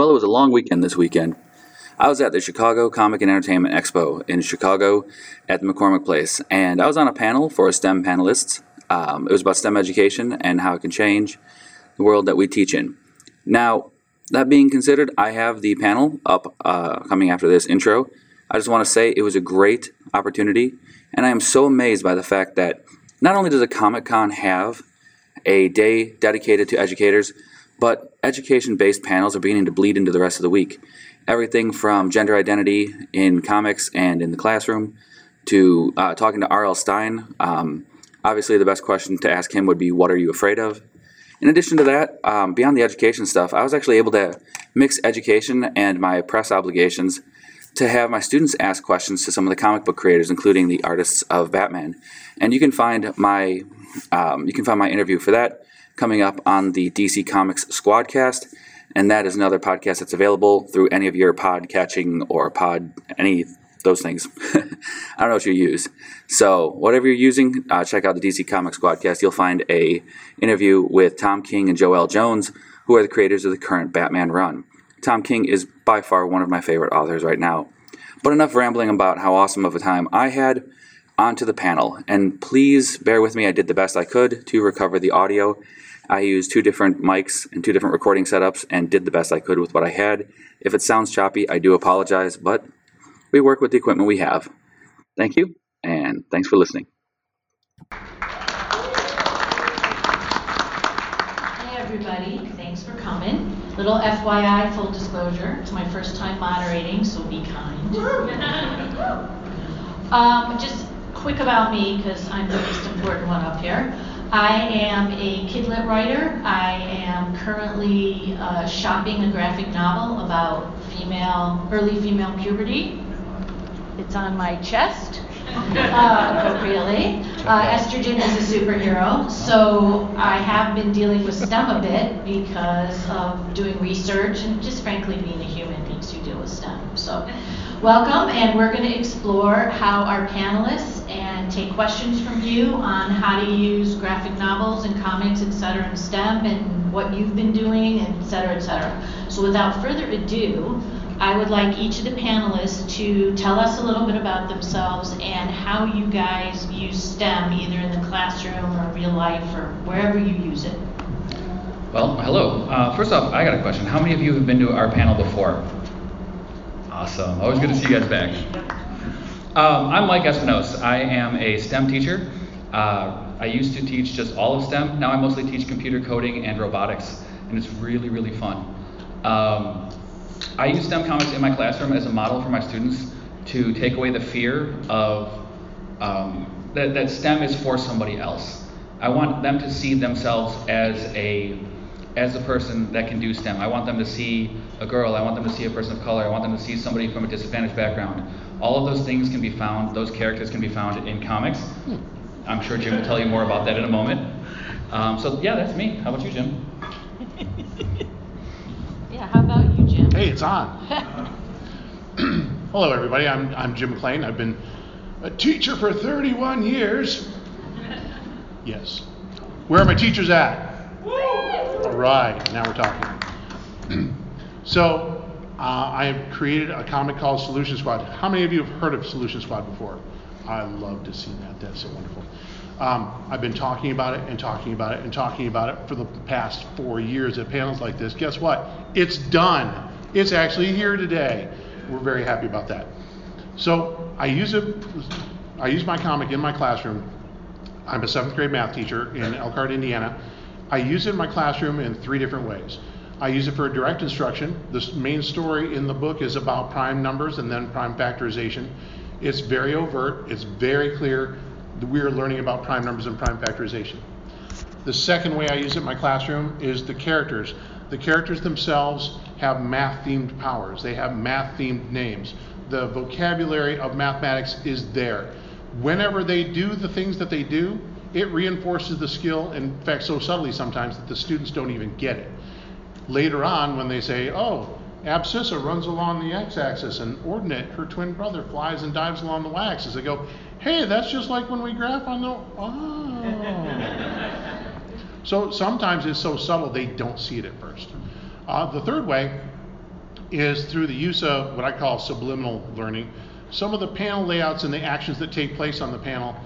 Well, it was a long weekend this weekend. I was at the Chicago Comic and Entertainment Expo in Chicago at the McCormick Place, and I was on a panel for a STEM panelists. Um, it was about STEM education and how it can change the world that we teach in. Now, that being considered, I have the panel up uh, coming after this intro. I just want to say it was a great opportunity, and I am so amazed by the fact that not only does a Comic Con have a day dedicated to educators, but education based panels are beginning to bleed into the rest of the week. Everything from gender identity in comics and in the classroom to uh, talking to R.L. Stine. Um, obviously, the best question to ask him would be, What are you afraid of? In addition to that, um, beyond the education stuff, I was actually able to mix education and my press obligations to have my students ask questions to some of the comic book creators, including the artists of Batman. And you can find my um, you can find my interview for that coming up on the DC Comics Squadcast, and that is another podcast that's available through any of your pod catching or pod any those things. I don't know what you use. So whatever you're using, uh, check out the DC Comics Squadcast. You'll find a interview with Tom King and Joelle Jones, who are the creators of the current Batman run. Tom King is by far one of my favorite authors right now. But enough rambling about how awesome of a time I had. Onto the panel, and please bear with me. I did the best I could to recover the audio. I used two different mics and two different recording setups and did the best I could with what I had. If it sounds choppy, I do apologize, but we work with the equipment we have. Thank you, and thanks for listening. Hey everybody, thanks for coming. Little FYI, full disclosure, it's my first time moderating, so be kind. um, just quick about me, because I'm the most important one up here. I am a kidlit writer. I am currently uh, shopping a graphic novel about female, early female puberty. It's on my chest, uh, appropriately. Uh, estrogen is a superhero, so I have been dealing with STEM a bit because of doing research and just frankly being a human makes you deal with STEM. So, welcome, and we're going to explore how our panelists and take questions from you on how to use graphic novels and comics, et cetera, in STEM and what you've been doing, et cetera, et cetera. So, without further ado, I would like each of the panelists to tell us a little bit about themselves and how you guys use STEM, either in the classroom or real life or wherever you use it. Well, hello. Uh, first off, I got a question. How many of you have been to our panel before? Awesome. Always good to see you guys back. Um, I'm Mike Espinos. I am a STEM teacher. Uh, I used to teach just all of STEM. Now I mostly teach computer coding and robotics, and it's really, really fun. Um, I use STEM comics in my classroom as a model for my students to take away the fear of um, that, that STEM is for somebody else. I want them to see themselves as a as a person that can do STEM. I want them to see a girl. I want them to see a person of color. I want them to see somebody from a disadvantaged background. All of those things can be found. Those characters can be found in comics. I'm sure Jim will tell you more about that in a moment. Um, so yeah, that's me. How about you, Jim? Yeah, how about you, Jim? Hey, it's on. Hello, everybody. I'm, I'm Jim McClain. I've been a teacher for 31 years. Yes. Where are my teachers at? All right, now we're talking. so, uh, I have created a comic called Solution Squad. How many of you have heard of Solution Squad before? I love to see that. That's so wonderful. Um, I've been talking about it and talking about it and talking about it for the past four years at panels like this. Guess what? It's done. It's actually here today. We're very happy about that. So I use it. I use my comic in my classroom. I'm a seventh grade math teacher in Elkhart, Indiana. I use it in my classroom in three different ways. I use it for direct instruction. The main story in the book is about prime numbers and then prime factorization. It's very overt. It's very clear that we're learning about prime numbers and prime factorization. The second way I use it in my classroom is the characters. The characters themselves have math themed powers, they have math themed names. The vocabulary of mathematics is there. Whenever they do the things that they do, it reinforces the skill, in fact, so subtly sometimes that the students don't even get it. Later on, when they say, oh, abscissa runs along the x-axis and ordinate, her twin brother, flies and dives along the y-axis. They go, hey, that's just like when we graph on the, oh. so sometimes it's so subtle they don't see it at first. Uh, the third way is through the use of what I call subliminal learning. Some of the panel layouts and the actions that take place on the panel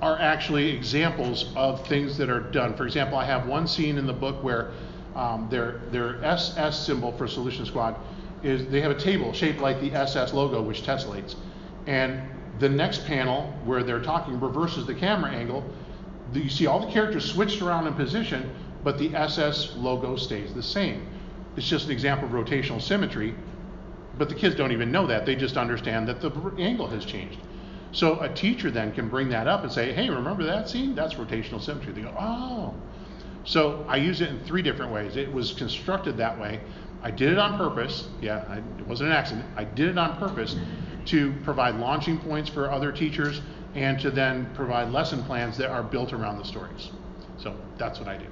are actually examples of things that are done. For example, I have one scene in the book where um, their their SS symbol for Solution Squad is they have a table shaped like the SS logo, which tessellates. And the next panel where they're talking reverses the camera angle. You see all the characters switched around in position, but the SS logo stays the same. It's just an example of rotational symmetry, but the kids don't even know that. They just understand that the angle has changed. So a teacher then can bring that up and say, hey, remember that scene? That's rotational symmetry. They go, oh. So I use it in three different ways. It was constructed that way. I did it on purpose. Yeah, I, it wasn't an accident. I did it on purpose to provide launching points for other teachers and to then provide lesson plans that are built around the stories. So that's what I do.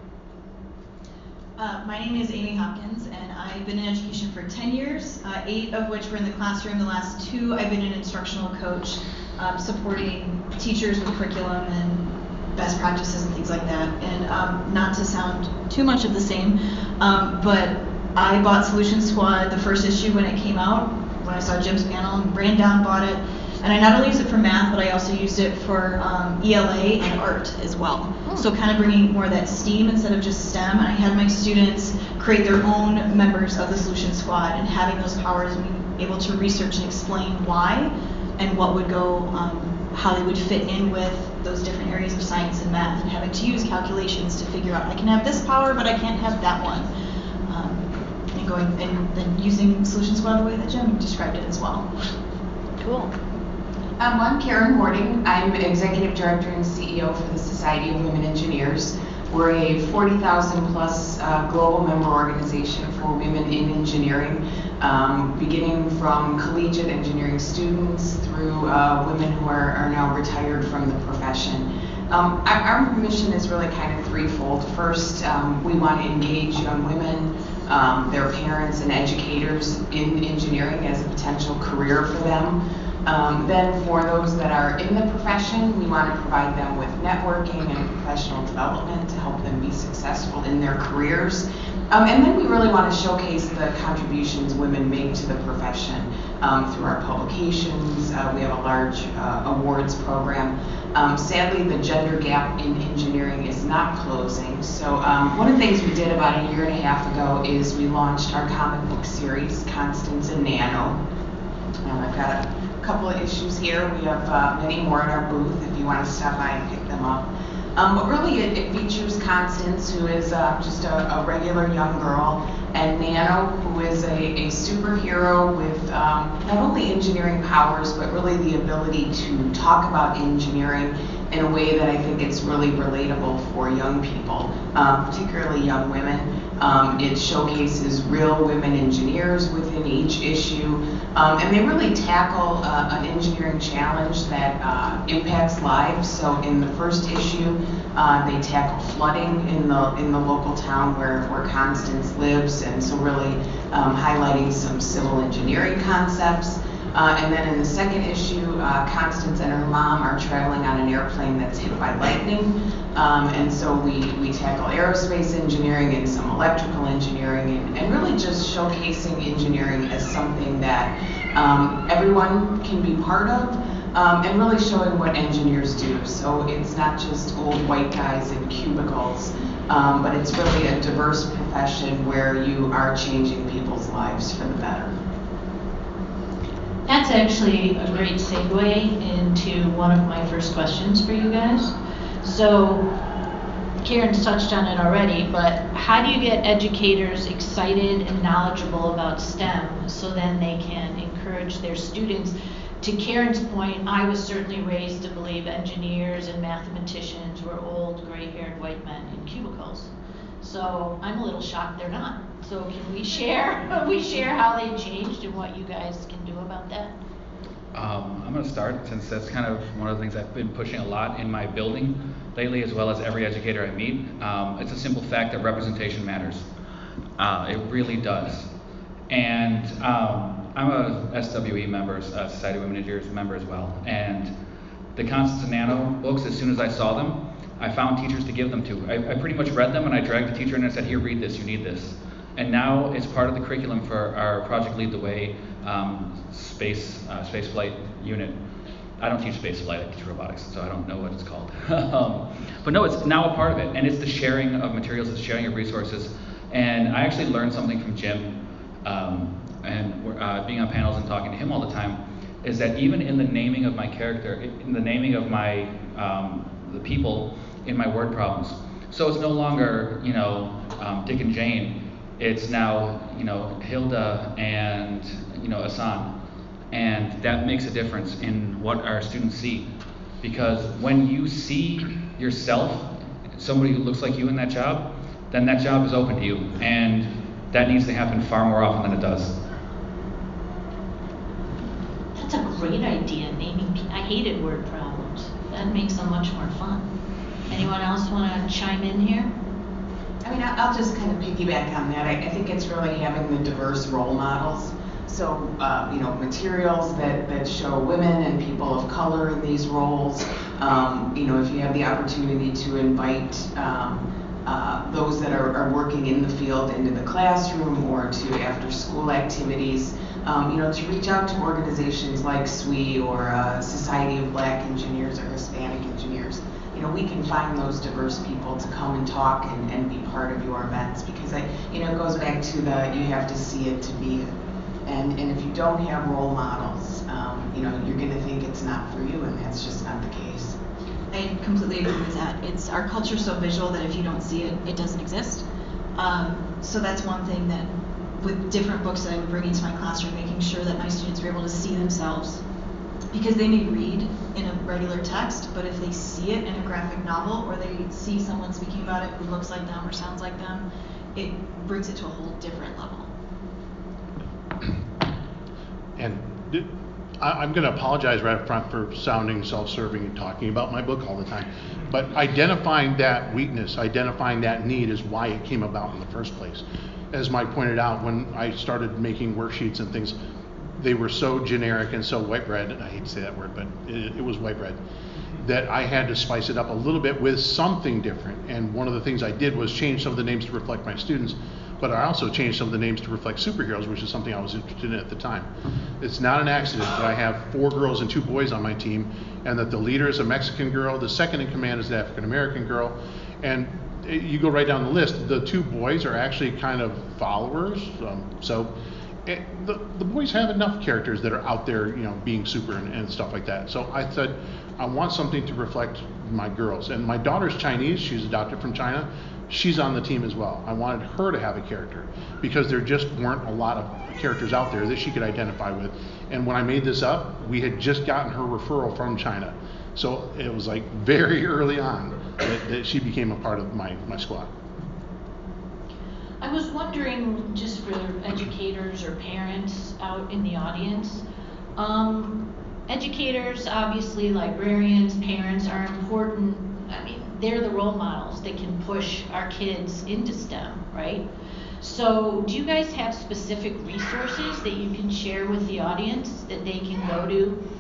Uh, my name is Amy Hopkins, and I've been in education for 10 years, uh, eight of which were in the classroom. The last two, I've been an instructional coach, um, supporting teachers with curriculum and best practices and things like that. And um, not to sound too much of the same, um, but I bought Solution Squad the first issue when it came out, when I saw Jim's panel, and ran down, bought it. And I not only used it for math, but I also used it for um, ELA and art as well. So kind of bringing more of that STEAM instead of just STEM. And I had my students create their own members of the Solution Squad and having those powers and being able to research and explain why and what would go, um, how they would fit in with those different areas of science and math and having to use calculations to figure out I can have this power, but I can't have that one. Um, and going and then using Solution Squad the way that Jim described it as well. Cool. Um, I'm Karen Horting. I'm Executive Director and CEO for the Society of Women Engineers. We're a 40,000 plus uh, global member organization for women in engineering, um, beginning from collegiate engineering students through uh, women who are, are, now retired from the profession. Um, our, our, mission is really kind of threefold. First, um, we want to engage young women, um, their parents, and educators in engineering as a potential career for them. Um, then for those that are in the profession, we want to provide them with networking and professional development to help them be successful in their careers. Um, and then we really want to showcase the contributions women make to the profession um, through our publications. Uh, we have a large uh, awards program. Um, sadly, the gender gap in engineering is not closing. So um, one of the things we did about a year and a half ago is we launched our comic book series, Constance and Nano. Um, I've got a couple of issues here. We have uh, many more in our booth if you want to stop by and pick them up. Um, but really, it, it, features Constance, who is uh, just a, a, regular young girl, and Nano, who is a, a superhero with um, not only engineering powers, but really the ability to talk about engineering in a way that I think it's really relatable for young people, uh, particularly young women. Um, it showcases real women engineers within each issue, um, and they really tackle uh, an engineering challenge that uh, impacts lives. So in the first issue, uh, they tackle flooding in the in the local town where where Constance lives, and so really um, highlighting some civil engineering concepts. Uh, and then in the second issue, uh, Constance and her mom are traveling on an airplane that's hit by lightning. Um, and so we, we tackle aerospace engineering and some electrical engineering and, and really just showcasing engineering as something that um, everyone can be part of um, and really showing what engineers do. So it's not just old white guys in cubicles, um, but it's really a diverse profession where you are changing people's lives for the better. That's actually a great segue into one of my first questions for you guys. So, Karen's touched on it already, but how do you get educators excited and knowledgeable about STEM so then they can encourage their students? To Karen's point, I was certainly raised to believe engineers and mathematicians were old, gray haired white men in cubicles. So I'm a little shocked they're not. So can we share, we share how they changed and what you guys can do about that? Um, I'm going to start since that's kind of one of the things I've been pushing a lot in my building lately, as well as every educator I meet. Um, it's a simple fact that representation matters. Uh, it really does. And um, I'm a SWE member, uh, Society of Women Engineers member as well. And the Constance Nano books, as soon as I saw them, I found teachers to give them to. I, I pretty much read them and I dragged the teacher in and I said, Here, read this, you need this and now it's part of the curriculum for our Project Lead the Way um, space uh, space flight unit. I don't teach space flight, I teach robotics, so I don't know what it's called. um, but no, it's now a part of it, and it's the sharing of materials, it's sharing of resources. And I actually learned something from Jim, um, and uh, being on panels and talking to him all the time, is that even in the naming of my character, in the naming of my um, the people in my word problems, so it's no longer you know um, Dick and Jane, it's now you know Hilda and you know Asan and that makes a difference in what our students see. Because when you see yourself, somebody who looks like you in that job, then that job is open to you. And that needs to happen far more often than it does. That's a great idea, naming, I hated word problems. That makes them much more fun. Anyone else want to chime in here? I mean, I'll just kind of piggyback on that. I, I think it's really having the diverse role models. So, uh, you know, materials that, that show women and people of color in these roles. Um, you know, if you have the opportunity to invite um, uh, those that are, are working in the field into the classroom or to after school activities, um, you know, to reach out to organizations like SWE or uh, Society of Black Engineers or Hispanic Engineers. You know, we can find those diverse people to come and talk and, and be part of your events because I, you know, it goes back to the you have to see it to be it. And, and if you don't have role models, um, you know, you're going to think it's not for you, and that's just not the case. I completely agree with that. It's our culture's so visual that if you don't see it, it doesn't exist. Um, so that's one thing that with different books that I would bring into my classroom, making sure that my students are able to see themselves. Because they may read in a regular text, but if they see it in a graphic novel or they see someone speaking about it who looks like them or sounds like them, it brings it to a whole different level. And I, I'm going to apologize right up front for sounding self-serving and talking about my book all the time. But identifying that weakness, identifying that need is why it came about in the first place. As Mike pointed out, when I started making worksheets and things, they were so generic and so white bread, I hate to say that word, but it, it was white bread, that I had to spice it up a little bit with something different. And one of the things I did was change some of the names to reflect my students, but I also changed some of the names to reflect superheroes, which is something I was interested in at the time. It's not an accident that I have four girls and two boys on my team, and that the leader is a Mexican girl, the second in command is an African American girl, and you go right down the list. The two boys are actually kind of followers, um, so it, the, the boys have enough characters that are out there, you know, being super and, and stuff like that. So I said, I want something to reflect my girls. And my daughter's Chinese, she's adopted from China. She's on the team as well. I wanted her to have a character because there just weren't a lot of characters out there that she could identify with. And when I made this up, we had just gotten her referral from China. So it was like very early on that, that she became a part of my, my squad. I was wondering, just for educators or parents out in the audience, um, educators, obviously, librarians, parents are important. I mean, they're the role models that can push our kids into STEM, right? So, do you guys have specific resources that you can share with the audience that they can go to?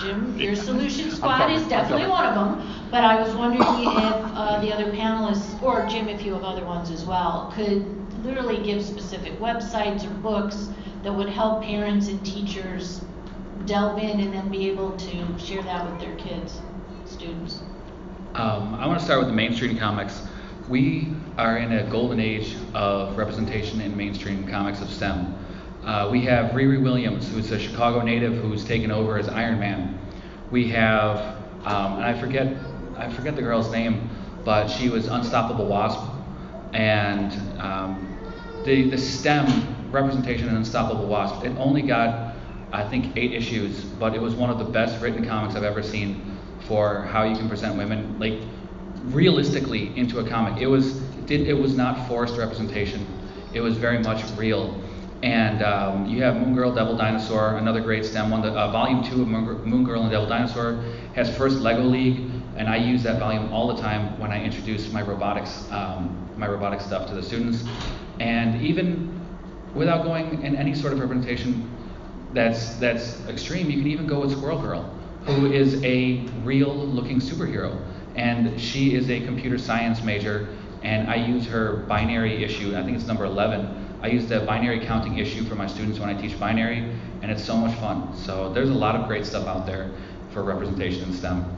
Jim, your solution squad is definitely one of them. But I was wondering if uh, the other panelists, or Jim, if you have other ones as well, could literally give specific websites or books that would help parents and teachers delve in and then be able to share that with their kids, students. Um, I want to start with the mainstream comics. We are in a golden age of representation in mainstream comics of STEM. Uh, we have Riri Williams, who's a Chicago native who's taken over as Iron Man. We have, um, and I forget, I forget the girl's name, but she was Unstoppable Wasp, and um, the the STEM representation in Unstoppable Wasp. It only got, I think, eight issues, but it was one of the best written comics I've ever seen for how you can present women, like realistically into a comic. It was it, did, it was not forced representation. It was very much real. And um, you have Moon Girl, Devil Dinosaur, another great STEM one. The, uh, volume two of Moon, Gir- Moon Girl and Devil Dinosaur has first Lego League, and I use that volume all the time when I introduce my robotics, um, my robotics stuff to the students. And even without going in any sort of representation that's that's extreme, you can even go with Squirrel Girl, who is a real-looking superhero, and she is a computer science major and I use her binary issue. I think it's number 11. I use the binary counting issue for my students when I teach binary, and it's so much fun. So there's a lot of great stuff out there for representation in STEM.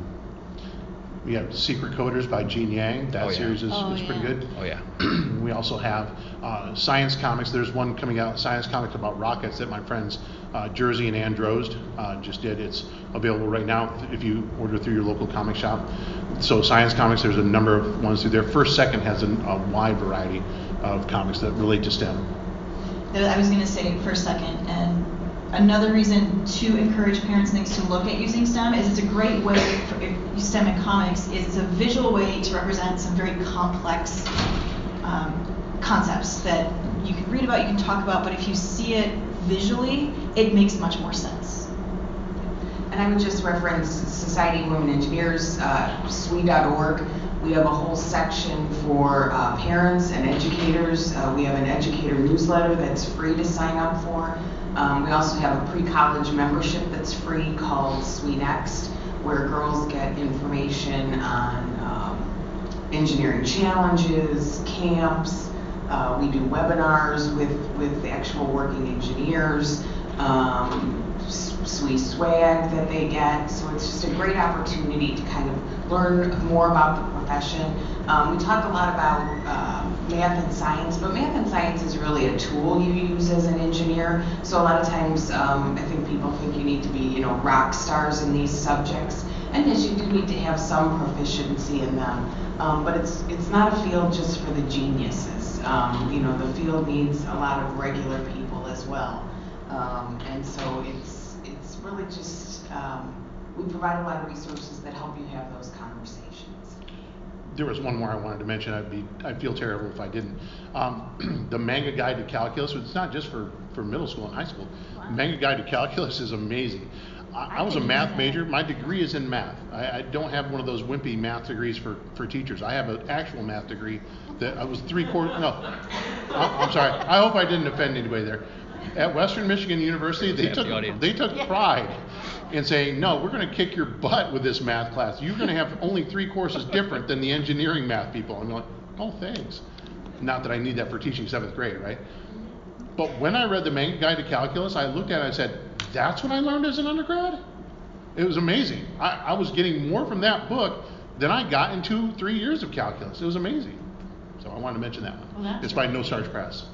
We have Secret Coders by Gene Yang. That Oh, yeah. series is, Oh, is pretty yeah. good. Oh yeah. we also have uh, science comics. There's one coming out, science comics about rockets that my friends uh, Jerzy and Anne Drozd uh, just did. It's available right now if you order through your local comic shop. So science comics, there's a number of ones through there. First Second has a, a wide variety of comics that relate to STEM. I was going to say for a second. And another reason to encourage parents and things to look at using STEM is it's a great way for if you STEM in comics. is It's a visual way to represent some very complex um, concepts that you can read about, you can talk about, but if you see it visually, it makes much more sense. And I would just reference Society of Women Engineers, uh, SWE.org. We have a whole section for uh, parents and educators. Uh, we have an educator newsletter that's free to sign up for. Um, we also have a pre-college membership that's free called SWE where girls get information on um, engineering challenges, camps. Uh, we do webinars with, with actual working engineers. Um, sweet swag that they get. So it's just a great opportunity to kind of learn more about the profession. Um, we talk a lot about uh, math and science, but math and science is really a tool you use as an engineer. So a lot of times um, I think people think you need to be, you know, rock stars in these subjects. And yes, you do need to have some proficiency in them. Um, but it's it's not a field just for the geniuses. Um, you know, the field needs a lot of regular people as well. Um, and so it's it's really just we provide a lot of resources that help you have those. There was one more I wanted to mention. I'd be I'd feel terrible if I didn't. Um, the Manga Guide to Calculus. It's not just for, for middle school and high school. Manga Guide to Calculus is amazing. I, I was a math major. My degree is in math. I, I don't have one of those wimpy math degrees for, for teachers. I have an actual math degree that I was three quarters. No, I, I'm sorry. I hope I didn't offend anybody there. At Western Michigan University, they took the they took pride in saying, no, we're going to kick your butt with this math class. You're going to have only three courses different than the engineering math people. I'm like, oh, thanks. Not that I need that for teaching seventh grade, right? But when I read the Manga Guide to calculus, I looked at it and I said, that's what I learned as an undergrad? It was amazing. I, I was getting more from that book than I got in two, three years of calculus. It was amazing. So I wanted to mention that one. that's It's by No Starch Press.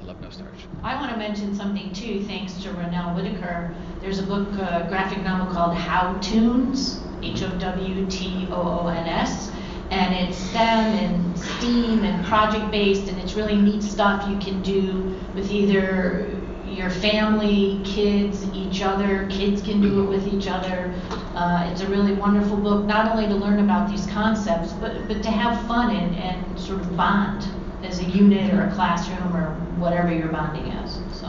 I love no starch. I want to mention something too, thanks to Renell Whitaker. There's a book, a graphic novel called Howtoons, H O W T O O N S. And it's STEM and STEAM and project based, and it's really neat stuff you can do with either your family, kids, each other. Kids can do it with each other. Uh, it's a really wonderful book, not only to learn about these concepts, but, but to have fun and, and sort of bond a unit or a classroom or whatever you're bonding as. So,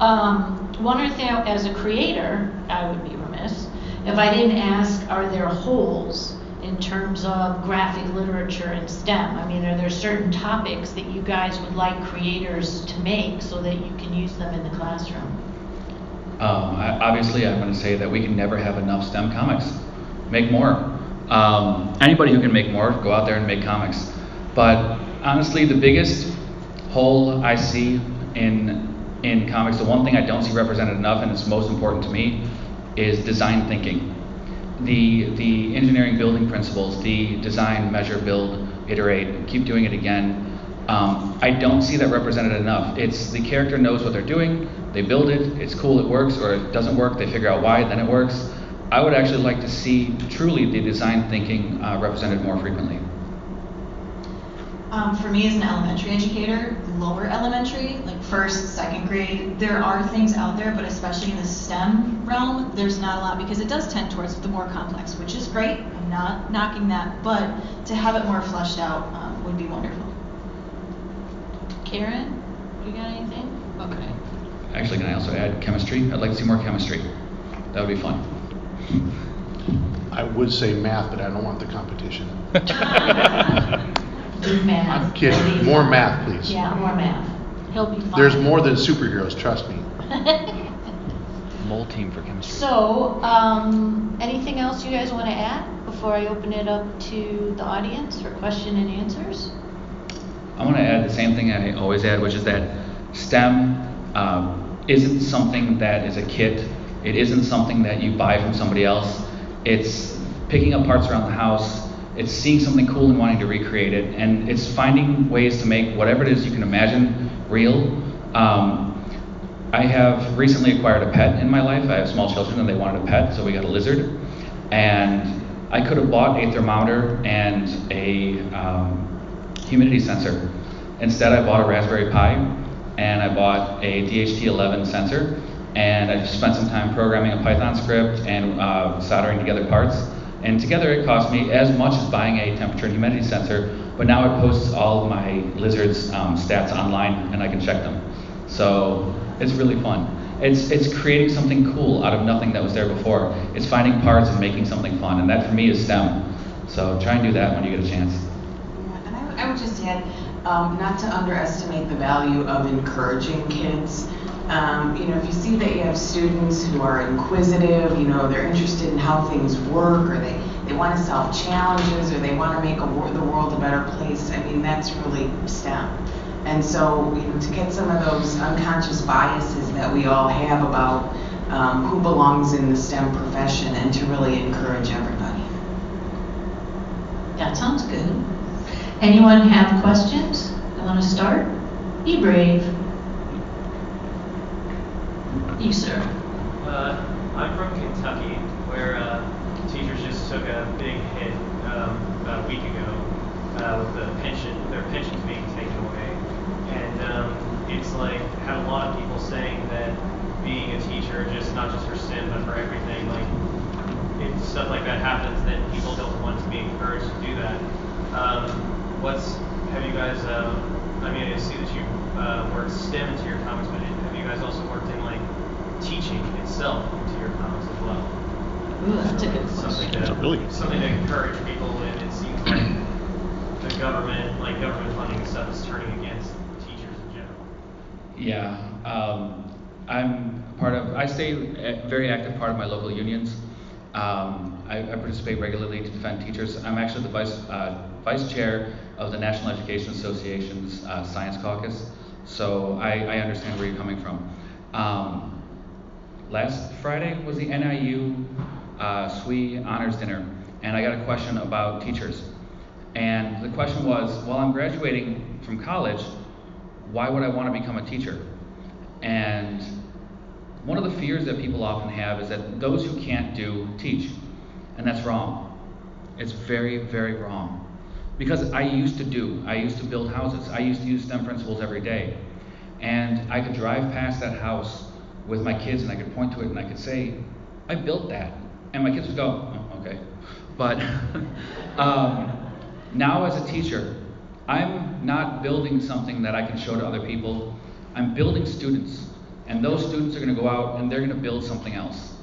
um, one other thing, as a creator, I would be remiss if I didn't ask: Are there holes in terms of graphic literature and STEM? I mean, are there certain topics that you guys would like creators to make so that you can use them in the classroom? Um, I, obviously, I'm going to say that we can never have enough STEM comics. Make more. Um, anybody who can make more, go out there and make comics. But honestly, the biggest hole I see in in comics, the one thing I don't see represented enough, and it's most important to me, is design thinking. The the engineering building principles, the design, measure, build, iterate, keep doing it again. Um, I don't see that represented enough. It's the character knows what they're doing, they build it, it's cool, it works, or it doesn't work, they figure out why, then it works. I would actually like to see truly the design thinking uh, represented more frequently. Um, for me as an elementary educator, lower elementary, like first, second grade, there are things out there, but especially in the STEM realm, there's not a lot because it does tend towards the more complex, which is great. I'm not knocking that, but to have it more fleshed out um, would be wonderful. Karen, you got anything? Okay. Actually, can I also add chemistry? I'd like to see more chemistry. That would be fun. I would say math, but I don't want the competition. Do math. I'm kidding. More math, please. Yeah, more math. He'll be fine. There's more than superheroes, trust me. Mole team for chemistry. So, um, anything else you guys want to add before before I open it up to the audience for question and answers? I want to add the same thing I always add, which is that STEM um, isn't something that is a kit. It isn't something that you buy from somebody else. It's picking up parts around the house. It's seeing something cool and wanting to recreate it. And it's finding ways to make whatever it is you can imagine real. Um, I have recently acquired a pet in my life. I have small children and they wanted a pet, so we got a lizard. And I could have bought a thermometer and a um, humidity sensor. Instead, I bought a Raspberry Pi and I bought a DHT11 sensor. And I spent some time programming a Python script and uh, soldering together parts. And together it cost me as much as buying a temperature and humidity sensor, but now it posts all my lizard's um, stats online and I can check them. So it's really fun. It's, it's creating something cool out of nothing that was there before. It's finding parts and making something fun, and that for me is STEM. So try and do that when you get a chance. Yeah, and I, would- I would just add, um, not to underestimate the value of encouraging kids. Um, you know, if you see that you have students who are inquisitive, you know, they're interested in how things work, or they, they want to solve challenges, or they want to make wor- the world a better place, I mean, that's really STEM. And so, you know, to get some of those unconscious biases that we all have about um, who belongs in the STEM profession and to really encourage everybody. That sounds good. Anyone have questions? I want to start? Be brave. You, sir. Uh, I'm from Kentucky, where uh, teachers just took a big hit um, about a week ago uh, with the pension, their pensions being taken away, and um, it's like had a lot of people saying that being a teacher, just not just for STEM but for everything, like if stuff like that happens, then people don't want to be encouraged to do that. Um, what's have you guys? Um, I mean, I see that you uh, worked STEM into your comics, but have you guys also worked teaching itself into your comics as well? Ooh, that's a good Something question. That's a to, really something to encourage people, and it seems like the government, like government funding and stuff, is turning against teachers in general. Yeah, um, I'm part of. I stay a very active part of my local unions. Um, I, I participate regularly to defend teachers. I'm actually the vice uh, vice chair of the National Education Association's uh, Science Caucus, so I, I understand where you're coming from. Um, last Friday was the NIU uh, SWE Honors Dinner, and I got a question about teachers. And the question was, while I'm graduating from college, why would I want to become a teacher? And one of the fears that people often have is that those who can't do teach. And that's wrong. It's very, very wrong. Because I used to do, I used to build houses, I used to use STEM principles every day. And I could drive past that house with my kids and I could point to it and I could say, I built that. And my kids would go, oh, okay. But um, now as a teacher, I'm not building something that I can show to other people. I'm building students. And those students are going to go out and they're going to build something else.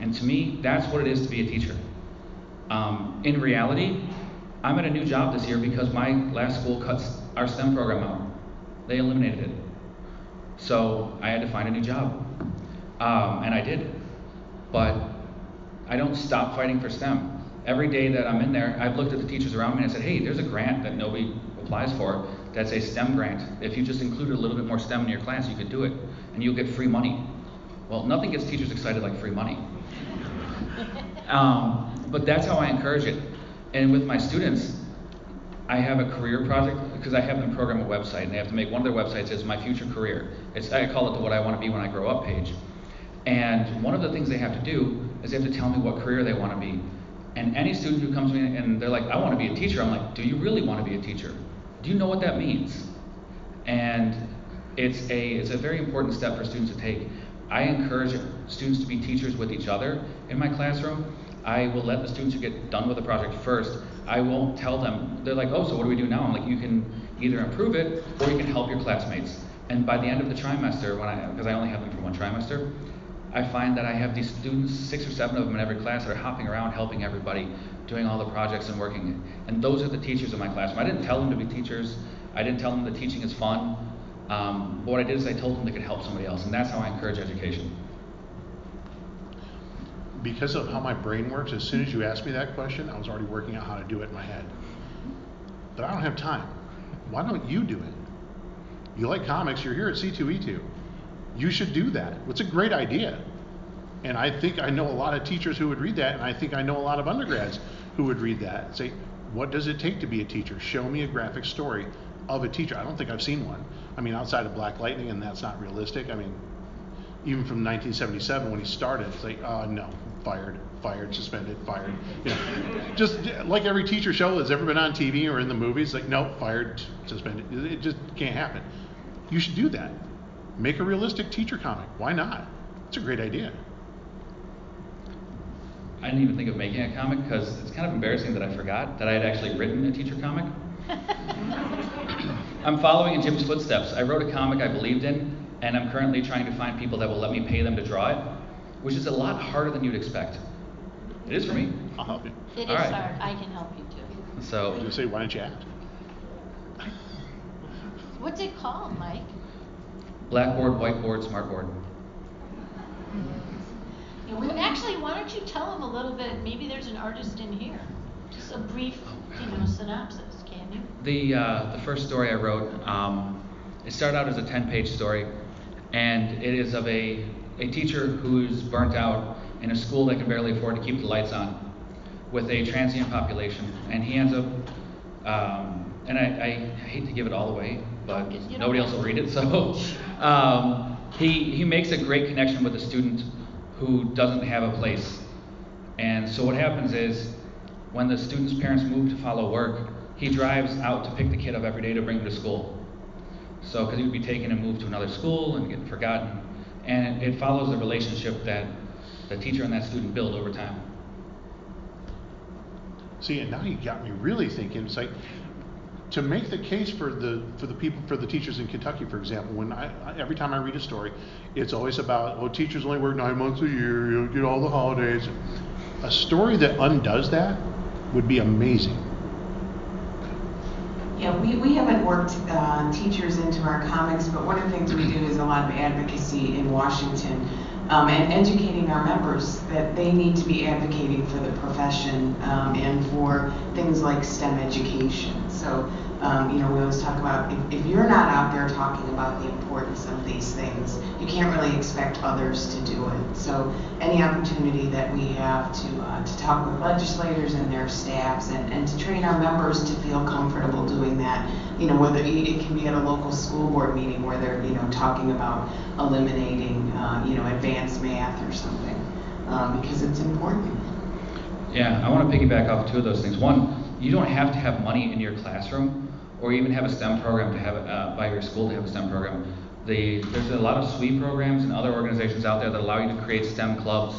And to me, that's what it is to be a teacher. Um, in reality, I'm at a new job this year because my last school cut our STEM program out. They eliminated it. So I had to find a new job. Um, and I did. But I don't stop fighting for STEM. Every day that I'm in there, I've looked at the teachers around me and I said, hey, there's a grant that nobody applies for that's a STEM grant. If you just included a little bit more STEM in your class, you could do it, and you'll get free money. Well, nothing gets teachers excited like free money. Um, but that's how I encourage it. And with my students, I have a career project because I have them program a website, and they have to make one of their websites is my future career. It's I call it the what I want to be when I grow up page. And one of the things they have to do is they have to tell me what career they want to be. And any student who comes to me and they're like, I want to be a teacher, I'm like, do you really want to be a teacher? Do you know what that means? And it's a it's a very important step for students to take. I encourage students to be teachers with each other in my classroom. I will let the students who get done with the project first. I won't tell them. They're like, oh, so what do we do now? I'm like, you can either improve it or you can help your classmates. And by the end of the trimester, when I because I only have them for one trimester, I find that I have these students, six or seven of them in every class, that are hopping around helping everybody, doing all the projects and working. And those are the teachers in my classroom. I didn't tell them to be teachers. I didn't tell them that teaching is fun. Um, but what I did is I told them they could help somebody else, and that's how I encourage education. because of how my brain works, as soon as you asked me that question, I was already working out how to do it in my head. But I don't have time. Why don't you do it? You like comics, you're here at C2E2. You should do that. It's a great idea. And I think I know a lot of teachers who would read that, and I think I know a lot of undergrads who would read that and say, What does it take to be a teacher? Show me a graphic story of a teacher. I don't think I've seen one. I mean, outside of Black Lightning, and that's not realistic. I mean, even from 1977 when he started, it's like, oh no, fired, fired, suspended, fired. You know, just like every teacher show that's ever been on TV or in the movies, like, nope, fired, suspended. It just can't happen. You should do that. Make a realistic teacher comic. Why not? It's a great idea. I didn't even think of making a comic because it's kind of embarrassing that I forgot that I had actually written a teacher comic. I'm following in Jim's footsteps. I wrote a comic I believed in, and I'm currently trying to find people that will let me pay them to draw it, which is a lot harder than you'd expect. It is for me. I'll help you. It is All right. hard. I can help you too. So, You say, why don't you act? What's it called, Mike? Blackboard, whiteboard, smartboard. Well, actually, why don't you tell them a little bit? Maybe there's an artist in here. Just a brief, you know, synopsis, can you? The uh, the first story I wrote, um, it started out as a 10-page story, and it is of a a teacher who's burnt out in a school that can barely afford to keep the lights on, with a transient population, and he ends up. Um, and I, I hate to give it all away, but nobody else will read it. So um, he he makes a great connection with a student who doesn't have a place. And so what happens is, when the student's parents move to follow work, he drives out to pick the kid up every day to bring him to school. So, because he would be taken and moved to another school and get forgotten. And it follows the relationship that the teacher and that student build over time. See, and now you got me really thinking. It's like to make the case for the for the people for the teachers in Kentucky, for example. When I, I every time I read a story, it's always about oh teachers only work nine months a year. You'll get all the holidays. A story that undoes that would be amazing. Yeah, we, we haven't worked uh, teachers into our comics, but one of the things we do is a lot of advocacy in Washington um, and educating our members that they need to be advocating for the profession um, and for things like STEM education. So, um, you know, we always talk about if, if you're not out there talking about the importance of these things, you can't really expect others to do it. So, any opportunity that we have to uh, to talk with legislators and their staffs and, and to train our members to feel comfortable doing that, you know, whether it can be at a local school board meeting where they're, you know, talking about eliminating, uh, you know, advanced math or something, um, because it's important. Yeah, I want to piggyback off two of those things. One, you don't have to have money in your classroom or even have a STEM program to have uh, by your school to have a STEM program. The, there's a lot of SWE programs and other organizations out there that allow you to create STEM clubs,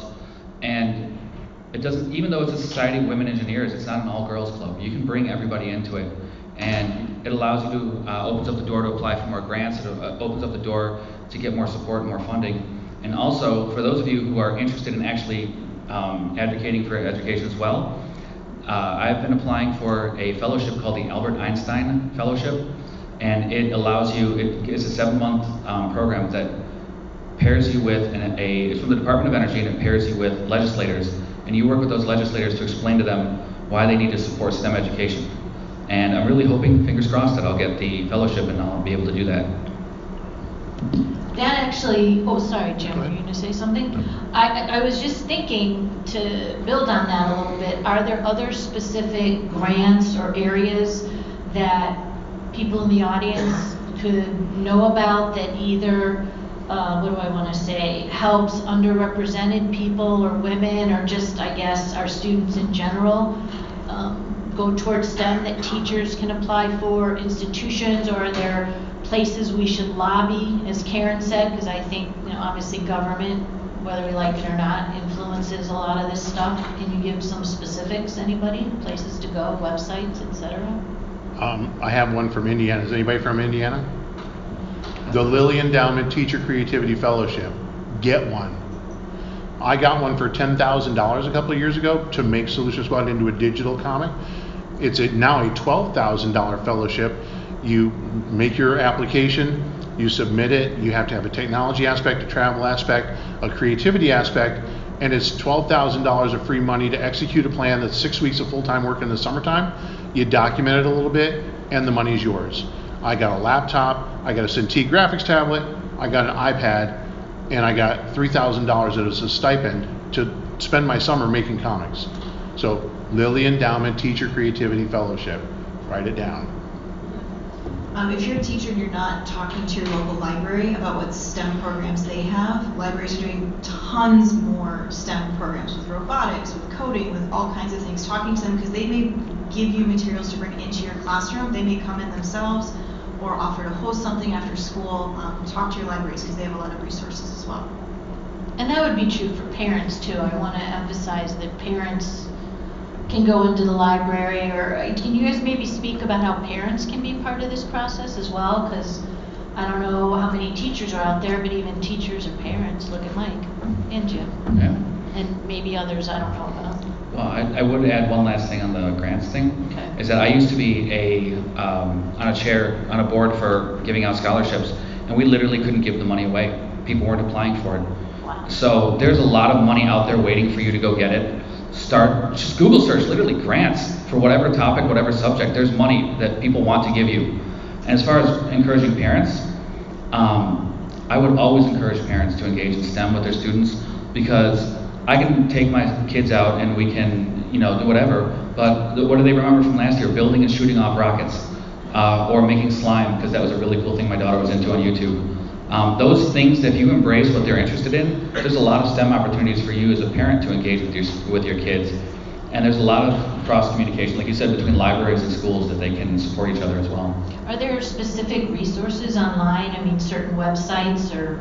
and it doesn't. Even though it's a society of women engineers, it's not an all-girls club. You can bring everybody into it, and it allows you to uh, opens up the door to apply for more grants. It uh, opens up the door to get more support and more funding. And also, for those of you who are interested in actually um, advocating for education as well, uh, I've been applying for a fellowship called the Albert Einstein Fellowship, and it allows you. It's a seven-month um, program that pairs you with an, a. It's from the Department of Energy, and it pairs you with legislators, and you work with those legislators to explain to them why they need to support STEM education. And I'm really hoping, fingers crossed, that I'll get the fellowship and I'll be able to do that. That actually, oh, sorry, Jim, were you gonna say something? I, I- was just thinking to build on that a little bit, are there other specific grants or areas that people in the audience could know about that either, uh, what do I wanna say, helps underrepresented people or women, or just, I guess, our students in general, um, go towards STEM that teachers can apply for, institutions, or are there places we should lobby, as Karen said, because I think, you know, obviously government, whether we like it or not, influences a lot of this stuff. Can you give some specifics, anybody? Places to go, websites, etc. Um, I have one from Indiana. Is anybody from Indiana? The Lilly Endowment Teacher Creativity Fellowship. Get one. I got one for ten thousand dollars a couple of years ago to make Solution Squad into a digital comic. It's a, now a twelve thousand dollar fellowship. You make your application, you submit it. You have to have a technology aspect, a travel aspect, a creativity aspect, and it's twelve thousand dollars of free money to execute a plan that's six weeks of full-time work in the summertime. You document it a little bit, and the money's yours. I got a laptop, I got a Cintiq graphics tablet, I got an iPad, and I got three thousand dollars as a stipend to spend my summer making comics. So Lilly Endowment Teacher Creativity Fellowship, write it down. Um, if you're a teacher and you're not talking to your local library about what STEM programs they have, libraries are doing tons more STEM programs with robotics, with coding, with all kinds of things. Talking to them because they may give you materials to bring into your classroom. They may come in themselves or offer to host something after school. Um, talk to your libraries because they have a lot of resources as well. And that would be true for parents too. I want to emphasize that parents can go into the library or uh, can you guys maybe speak about how parents can be part of this process as well? Because I don't know how many teachers are out there, but even teachers or parents, look at Mike and Jim Yeah. and maybe others I don't know about. Well, I, I would add one last thing on the grants thing. Okay. Is that I used to be a, um, on a chair, on a board for giving out scholarships, and we literally couldn't give the money away. People weren't applying for it. Wow. So there's a lot of money out there waiting for you to go get it. Start, just Google search, literally grants for whatever topic, whatever subject. There's money that people want to give you. And as far as encouraging parents, um, I would always encourage parents to engage in STEM with their students because I can take my kids out and we can, you know, do whatever. But what do they remember from last year? Building and shooting off rockets, uh, or making slime because that was a really cool thing my daughter was into on YouTube. Um, those things, if you embrace what they're interested in, there's a lot of STEM opportunities for you as a parent to engage with your with your kids. And there's a lot of cross communication, like you said, between libraries and schools that they can support each other as well. Are there specific resources online? I mean, certain websites or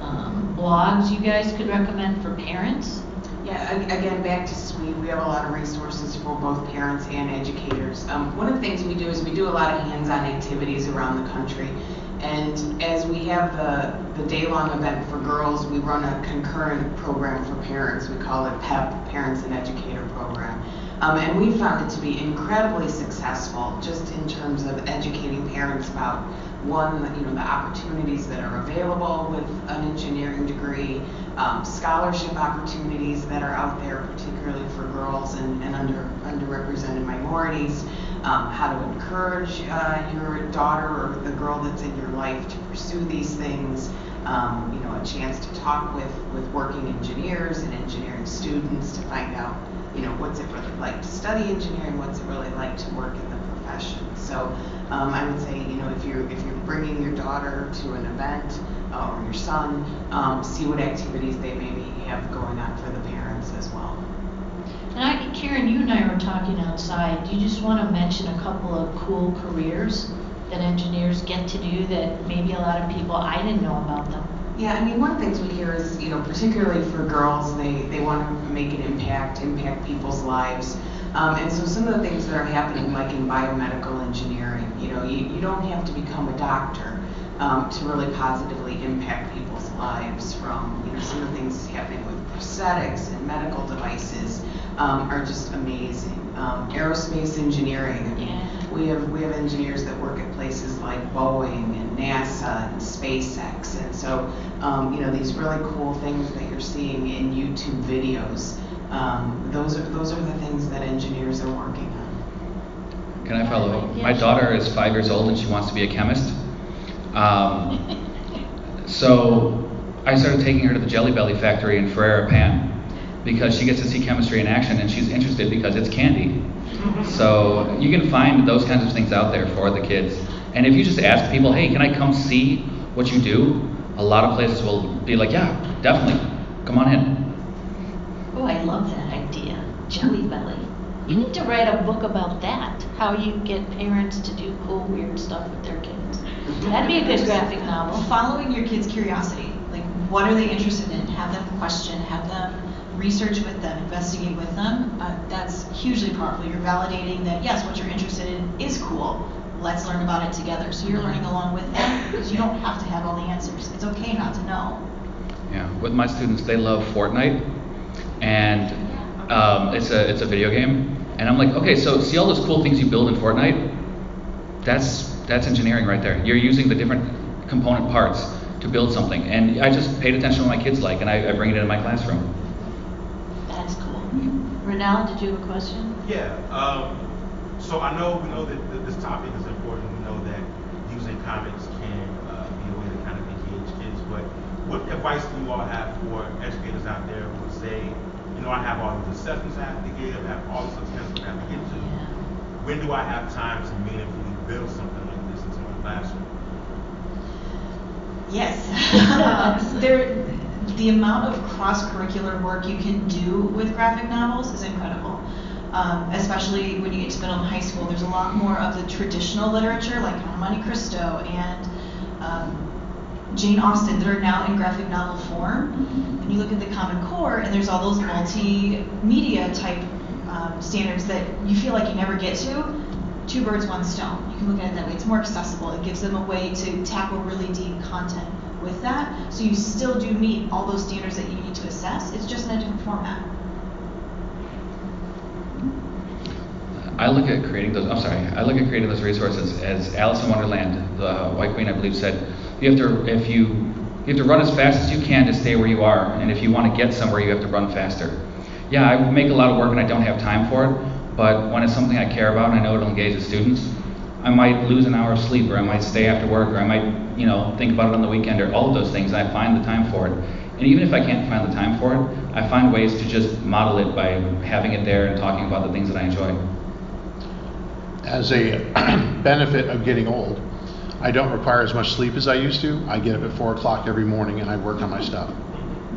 um, blogs you guys could recommend for parents? Yeah, again, back to SWE, we have a lot of resources for both parents and educators. Um, one of the things we do is we do a lot of hands-on activities around the country. And as we have the, the day-long event for girls, we run a concurrent program for parents. We call it PEP, Parents and Educator Program. Um, and we found it to be incredibly successful just in terms of educating parents about one, you know, the opportunities that are available with an engineering degree, um, scholarship opportunities that are out there, particularly for girls and, and under underrepresented minorities, um, how to encourage uh, your daughter or the girl that's in your life to pursue these things. Um, you know, a chance to talk with with working engineers and engineering students to find out, you know, what's it really like to study engineering, what's it really like to work in the profession. So um, I would say, you know, if you're if you're bringing your daughter to an event uh, or your son, um, see what activities they maybe have going on for the parents as well. And I, Karen, you and I were talking outside. Do you just want to mention a couple of cool careers that engineers get to do that maybe a lot of people I didn't know about them? Yeah, I mean, one of the things we hear is, you know, particularly for girls, they, they want to make an impact, impact people's lives. Um, and so some of the things that are happening, like in biomedical engineering, you know, you, you don't have to become a doctor um, to really positively impact people's lives from, you know, some of the things happening with prosthetics and medical devices um, are just amazing. Um, aerospace engineering, Yeah. we have we have engineers that work at places like Boeing and NASA and SpaceX, and so um, you know these really cool things that you're seeing in YouTube videos. Um, those are those are the things that engineers are working on. Can I follow up? Yeah, My sure. daughter is five years old and she wants to be a chemist. Um, so I started taking her to the Jelly Belly factory in Ferrara Pan because she gets to see chemistry in action and she's interested because it's candy. So you can find those kinds of things out there for the kids. And if you just ask people, hey, can I come see what you do? A lot of places will be like, yeah, definitely, come on in. Oh, I love that idea. Jelly Belly. You need to write a book about that. How you get parents to do cool, weird stuff with their kids. That'd be a good graphic novel. Following your kids' curiosity, like what are they interested in? Have them question, have them research with them, investigate with them. Uh, that's hugely powerful. You're validating that yes, what you're interested in is cool. Let's learn about it together. So you're learning along with them because you don't have to have all the answers. It's okay not to know. Yeah, with my students, they love Fortnite, and um, it's a it's a video game. And I'm like, okay, so see all those cool things you build in Fortnite? That's that's engineering right there. You're using the different component parts to build something. And I just paid attention to what my kids like, and I, I bring it into my classroom. Brunel, did you have a question? Yeah, um, so I know, we know that th- this topic is important, we know that using comics can, uh, be a way to kind of engage kids, but what advice do you all have for educators out there who say, you know, I have all these assessments I have to give, I have all this attendance I have to get to, when do I have time to meaningfully build something like this into my classroom? Yes. Um, there, the amount of cross-curricular work you can do with graphic novels is incredible. Um, especially when you get to middle and high school, there's a lot more of the traditional literature like Count Monte Cristo and um, Jane Austen that are now in graphic novel form. And you look at the Common Core, and there's all those multimedia type um, standards that you feel like you never get to. Two birds, one stone. You can look at it that way. It's more accessible. It gives them a way to tackle really deep content with that. So you still do meet all those standards that you need to assess. It's just in a different format. I look at creating those. I'm sorry. I look at creating those resources as Alice in Wonderland, the White Queen, I believe, said. You have to, if you, you have to run as fast as you can to stay where you are, and if you want to get somewhere, you have to run faster. Yeah, I make a lot of work and I don't have time for it, but when it's something I care about and I know it'll engage the students, I might lose an hour of sleep, or I might stay after work, or I might, you know, think about it on the weekend, or all of those things. And I find the time for it. And even if I can't find the time for it, I find ways to just model it by having it there and talking about the things that I enjoy. As a benefit of getting old, I don't require as much sleep as I used to. I get up at four o'clock every morning and I work on my stuff.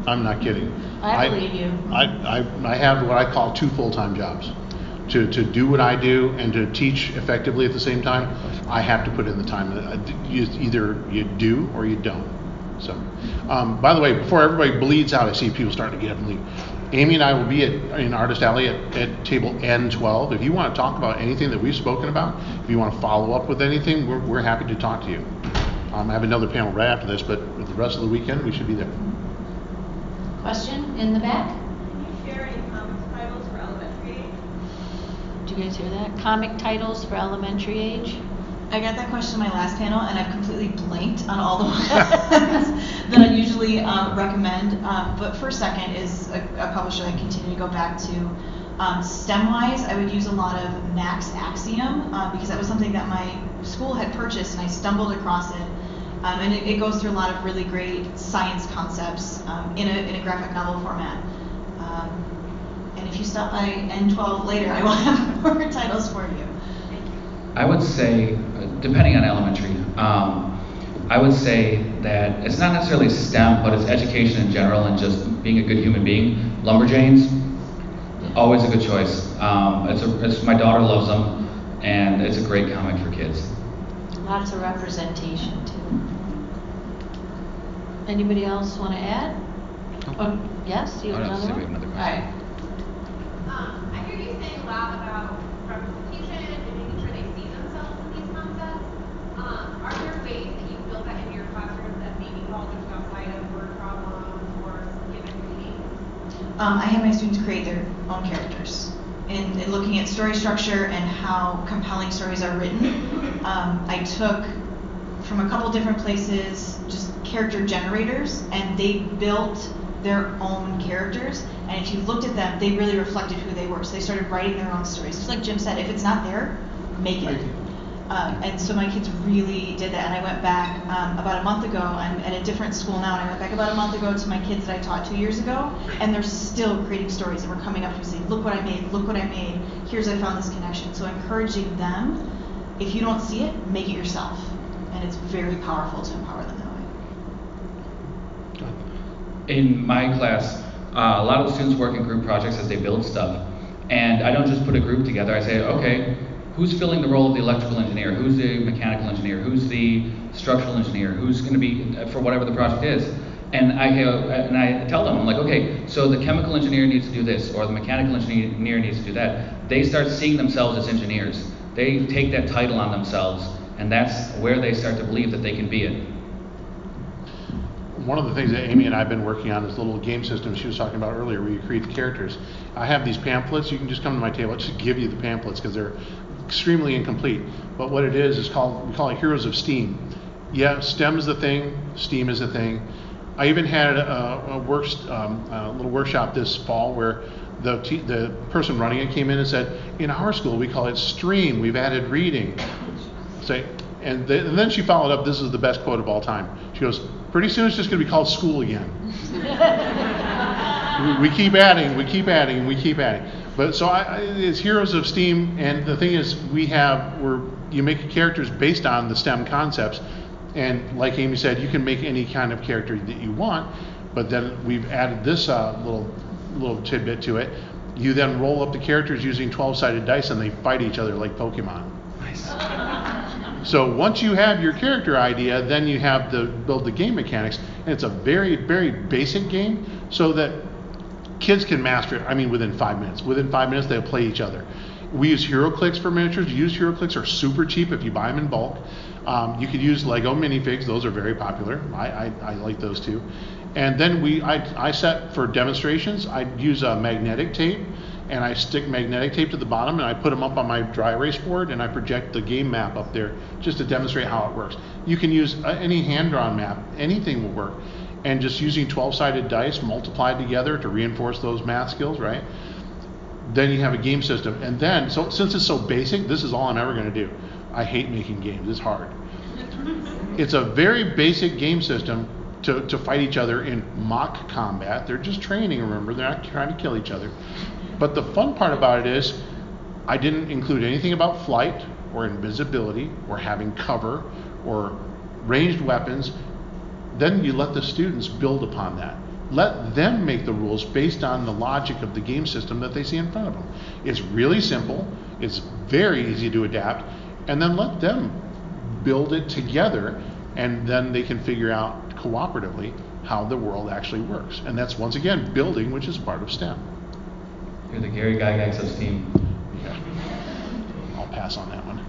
I'm not kidding. I believe you. I, I, I have what I call two full-time jobs. To, to do what I do and to teach effectively at the same time, I have to put in the time. Uh, You, either you do or you don't. So, um, by the way, before everybody bleeds out, I see people starting to get up and leave. Amy and I will be at, in Artist Alley at, at table N12. If you want to talk about anything that we've spoken about, if you want to follow up with anything, we're, we're happy to talk to you. Um, I have another panel right after this, but with the rest of the weekend, we should be there. Question in the back? Can you share any comics titles for elementary age? Did you guys hear that? Comic titles for elementary age? I got that question in my last panel, and I've completely blanked on all the ones that I usually um, recommend. Um, but First Second is a, a publisher I continue to go back to. Um, STEM-wise, I would use a lot of Max Axiom uh, because that was something that my school had purchased, and I stumbled across it. Um, and it, it goes through a lot of really great science concepts um, in, a, in a graphic novel format. And if you stop by N12 later, I will have more titles for you. Thank you. I would say, uh, depending on elementary, um, I would say that it's not necessarily STEM, but it's education in general and just being a good human being. Lumberjanes, always a good choice. Um, it's a, it's, my daughter loves them, and it's a great comic for kids. Lots of representation too. Anybody else want to add? Oh, yes, you Oh, have no, another so one? we have another All question. right. Um, I hear you saying a lot about representation and making sure they see themselves in these concepts. Um, are there ways that you build that into your classrooms that maybe just outside of word problems or given readings? Um, I have my students create their own characters. In, in looking at story structure and how compelling stories are written, um, I took from a couple different places just character generators, and they built their own characters. And if you looked at them, they really reflected who they were. So they started writing their own stories. Just like Jim said, if it's not there, make it. Um, and so my kids really did that. And I went back um, about a month ago. I'm at a different school now, and I went back about a month ago to my kids that I taught two years ago, and they're still creating stories. And we're coming up to me saying, "Look what I made! Look what I made! Here's I found this connection." So encouraging them, if you don't see it, make it yourself, and it's very powerful to empower them that way. In my class, uh, a lot of the students work in group projects as they build stuff. And I don't just put a group together. I say, okay, who's filling the role of the electrical engineer? Who's the mechanical engineer? Who's the structural engineer? Who's going to be uh, for whatever the project is? And I uh, and I tell them, I'm like, okay, so the chemical engineer needs to do this, or the mechanical engineer needs to do that. They start seeing themselves as engineers. They take that title on themselves, and that's where they start to believe that they can be it. One of the things that Amy and I have been working on is the little game system she was talking about earlier, where you create the characters. I have these pamphlets. You can just come to my table. I'll just give you the pamphlets because they're extremely incomplete. But what it is is called we call it Heroes of STEAM. Yeah, STEM is the thing. STEAM is the thing. I even had a, a work, um, a little workshop this fall where the, te- the person running it came in and said, in our school, we call it stream, we've added reading. Say, and, th- and then she followed up, this is the best quote of all time. She goes, pretty soon it's just gonna be called school again. we, we keep adding, we keep adding, we keep adding. But so I, I, it's Heroes of Steam, and the thing is, we have, we're, you make characters based on the STEM concepts. And like Amy said, you can make any kind of character that you want, but then we've added this uh, little little tidbit to it. You then roll up the characters using 12-sided dice, and they fight each other like Pokemon. Nice. So once you have your character idea, then you have to build the game mechanics, and it's a very, very basic game, so that kids can master it. I mean, within five minutes. Within five minutes, they'll play each other. We use HeroClix for miniatures. Used HeroClix are super cheap if you buy them in bulk. Um, you could use Lego minifigs; those are very popular. I, I, I like those too. And then we, I, I set for demonstrations. I use a magnetic tape, and I stick magnetic tape to the bottom, and I put them up on my dry erase board, and I project the game map up there just to demonstrate how it works. You can use uh, any hand-drawn map; anything will work. And just using 12-sided dice multiplied together to reinforce those math skills, right? then you have a game system. And then, so since it's so basic, this is all I'm ever going to do. I hate making games. It's hard. it's a very basic game system to, to fight each other in mock combat. They're just training, remember? They're not trying to kill each other. But the fun part about it is, I didn't include anything about flight or invisibility or having cover or ranged weapons. Then you let the students build upon that. Let them make the rules based on the logic of the game system that they see in front of them. It's really simple, it's very easy to adapt, and then let them build it together, and then they can figure out cooperatively how the world actually works. And that's once again building, which is part of STEM. You're the Gary Gygax of Steam. Yeah. I'll pass on that one.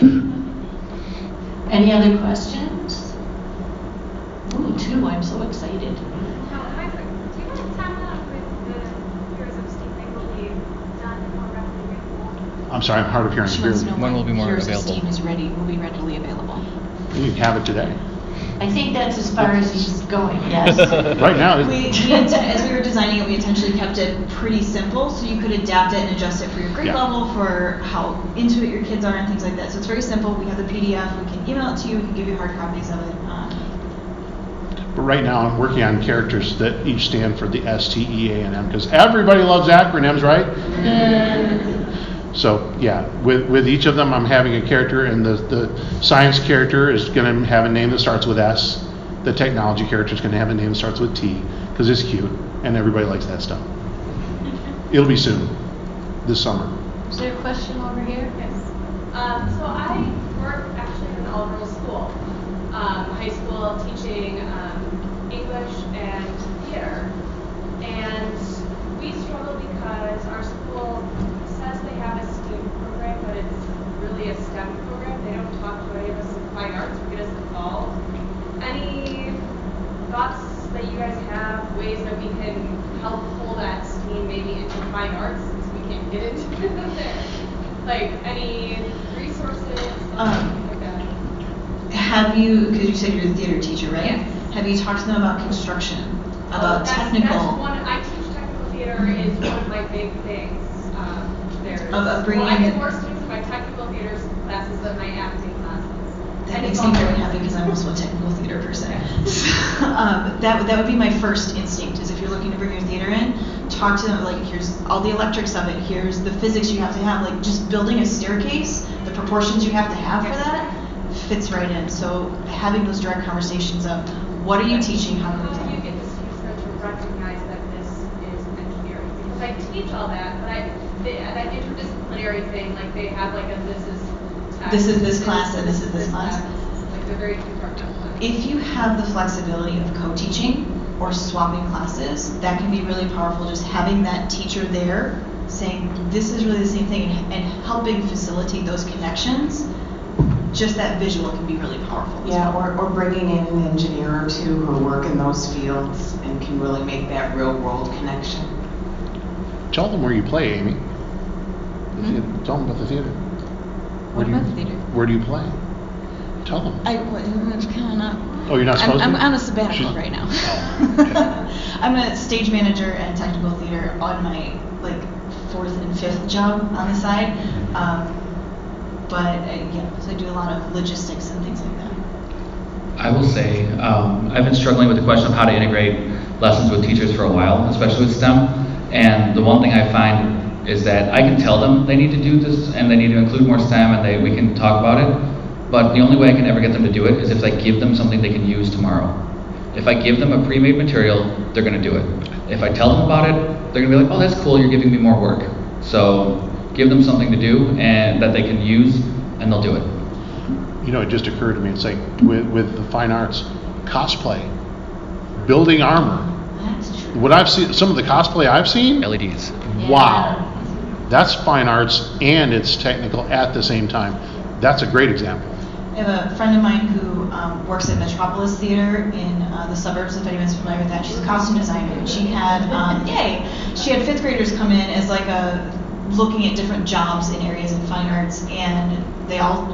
Any other questions? Ooh, two, I'm so excited. I correct? Do you know time that with the Heroes of Steam thing will be done more rapidly available? I'm sorry, I'm hard of hearing. She wants to know When will be more Heroes available? Steam is ready, will be readily available. You can have it today. I think that's as far as he's going, yes. Right now, We, it's- we inten- as we were designing it, we intentionally kept it pretty simple, so you could adapt it and adjust it for your grade Yeah. level, for how into it your kids are and things like that. So it's very simple. We have the PDF, we can email it to you, we can give you hard copies of it. Um, But right now, I'm working on characters that each stand for the S, T, E, A, and M, because everybody loves acronyms, right? So, yeah, with, with each of them, I'm having a character, and the, the science character is going to have a name that starts with S. The technology character is going to have a name that starts with T, because it's cute, and everybody likes that stuff. It'll be soon, this summer. Is there a question over here? Yes. Um, so I work actually in an all-girls school, um, high school teaching um, English and theater. And we struggle because our school says they have a STEAM program, but it's really a STEM program. They don't talk to any of us in fine arts or get us involved. Any thoughts that you guys have, ways that we can help pull that STEAM maybe into fine arts since we can't get into it there? Like any resources, Um, like that? Have you, because you said you're a theater teacher, right? Yes. Have you talked to them about construction, about Oh, that's, technical? That's one, I teach technical theater is one of my big things. Um, there's, Of- of bringing well, I get in- more students in my technical theater classes than my acting classes. That makes me very happy because I'm also a technical theater person. um, that would- that would be my first instinct is if you're looking to bring your theater in, talk to them like here's all the electrics of it, here's the physics you have to have, like just building a staircase, the proportions you have to have for that fits right in. So having those direct conversations of what are you teaching, how can we do you get the students to recognize that this is engineering? Because I teach all that, but I, they, that interdisciplinary thing, like they have like a this is tech, This is this class and this is this class. Like they're very compartmentalized. If you have the flexibility of co-teaching or swapping classes, that can be really powerful. Just having that teacher there saying, this is really the same thing, and, and helping facilitate those connections, just that visual can be really powerful. Yeah, or, or bringing in an engineer or two who work in those fields and can really make that real world connection. Tell them where you play, Amy. The theater- Tell them about the theater. Where What do you- about the theater? Where do you play? Tell them. I, it's kind of not Oh, you're not I'm- supposed to? I'm on a sabbatical She's- right now. Oh, okay. I'm a stage manager and technical theater on my like fourth and fifth job on the side. Um, but uh, yeah, so I do a lot of logistics and things like that. I will say, um, I've been struggling with the question of how to integrate lessons with teachers for a while, especially with STEM. And the one thing I find is that I can tell them they need to do this and they need to include more STEM and they, we can talk about it. But the only way I can ever get them to do it is if I give them something they can use tomorrow. If I give them a pre-made material, they're going to do it. If I tell them about it, they're going to be like, "Oh, that's cool. You're giving me more work." So give them something to do and that they can use, and they'll do it. You know, it just occurred to me, it's like with, with the fine arts, cosplay, building armor. That's true. What I've seen, some of the cosplay I've seen, LEDs. wow. That's fine arts and it's technical at the same time. That's a great example. I have a friend of mine who um, works at Metropolis Theater in uh, the suburbs. If anyone's familiar with that, she's a costume designer, and she had um, yay, she had fifth graders come in as like a looking at different jobs in areas in fine arts, and they all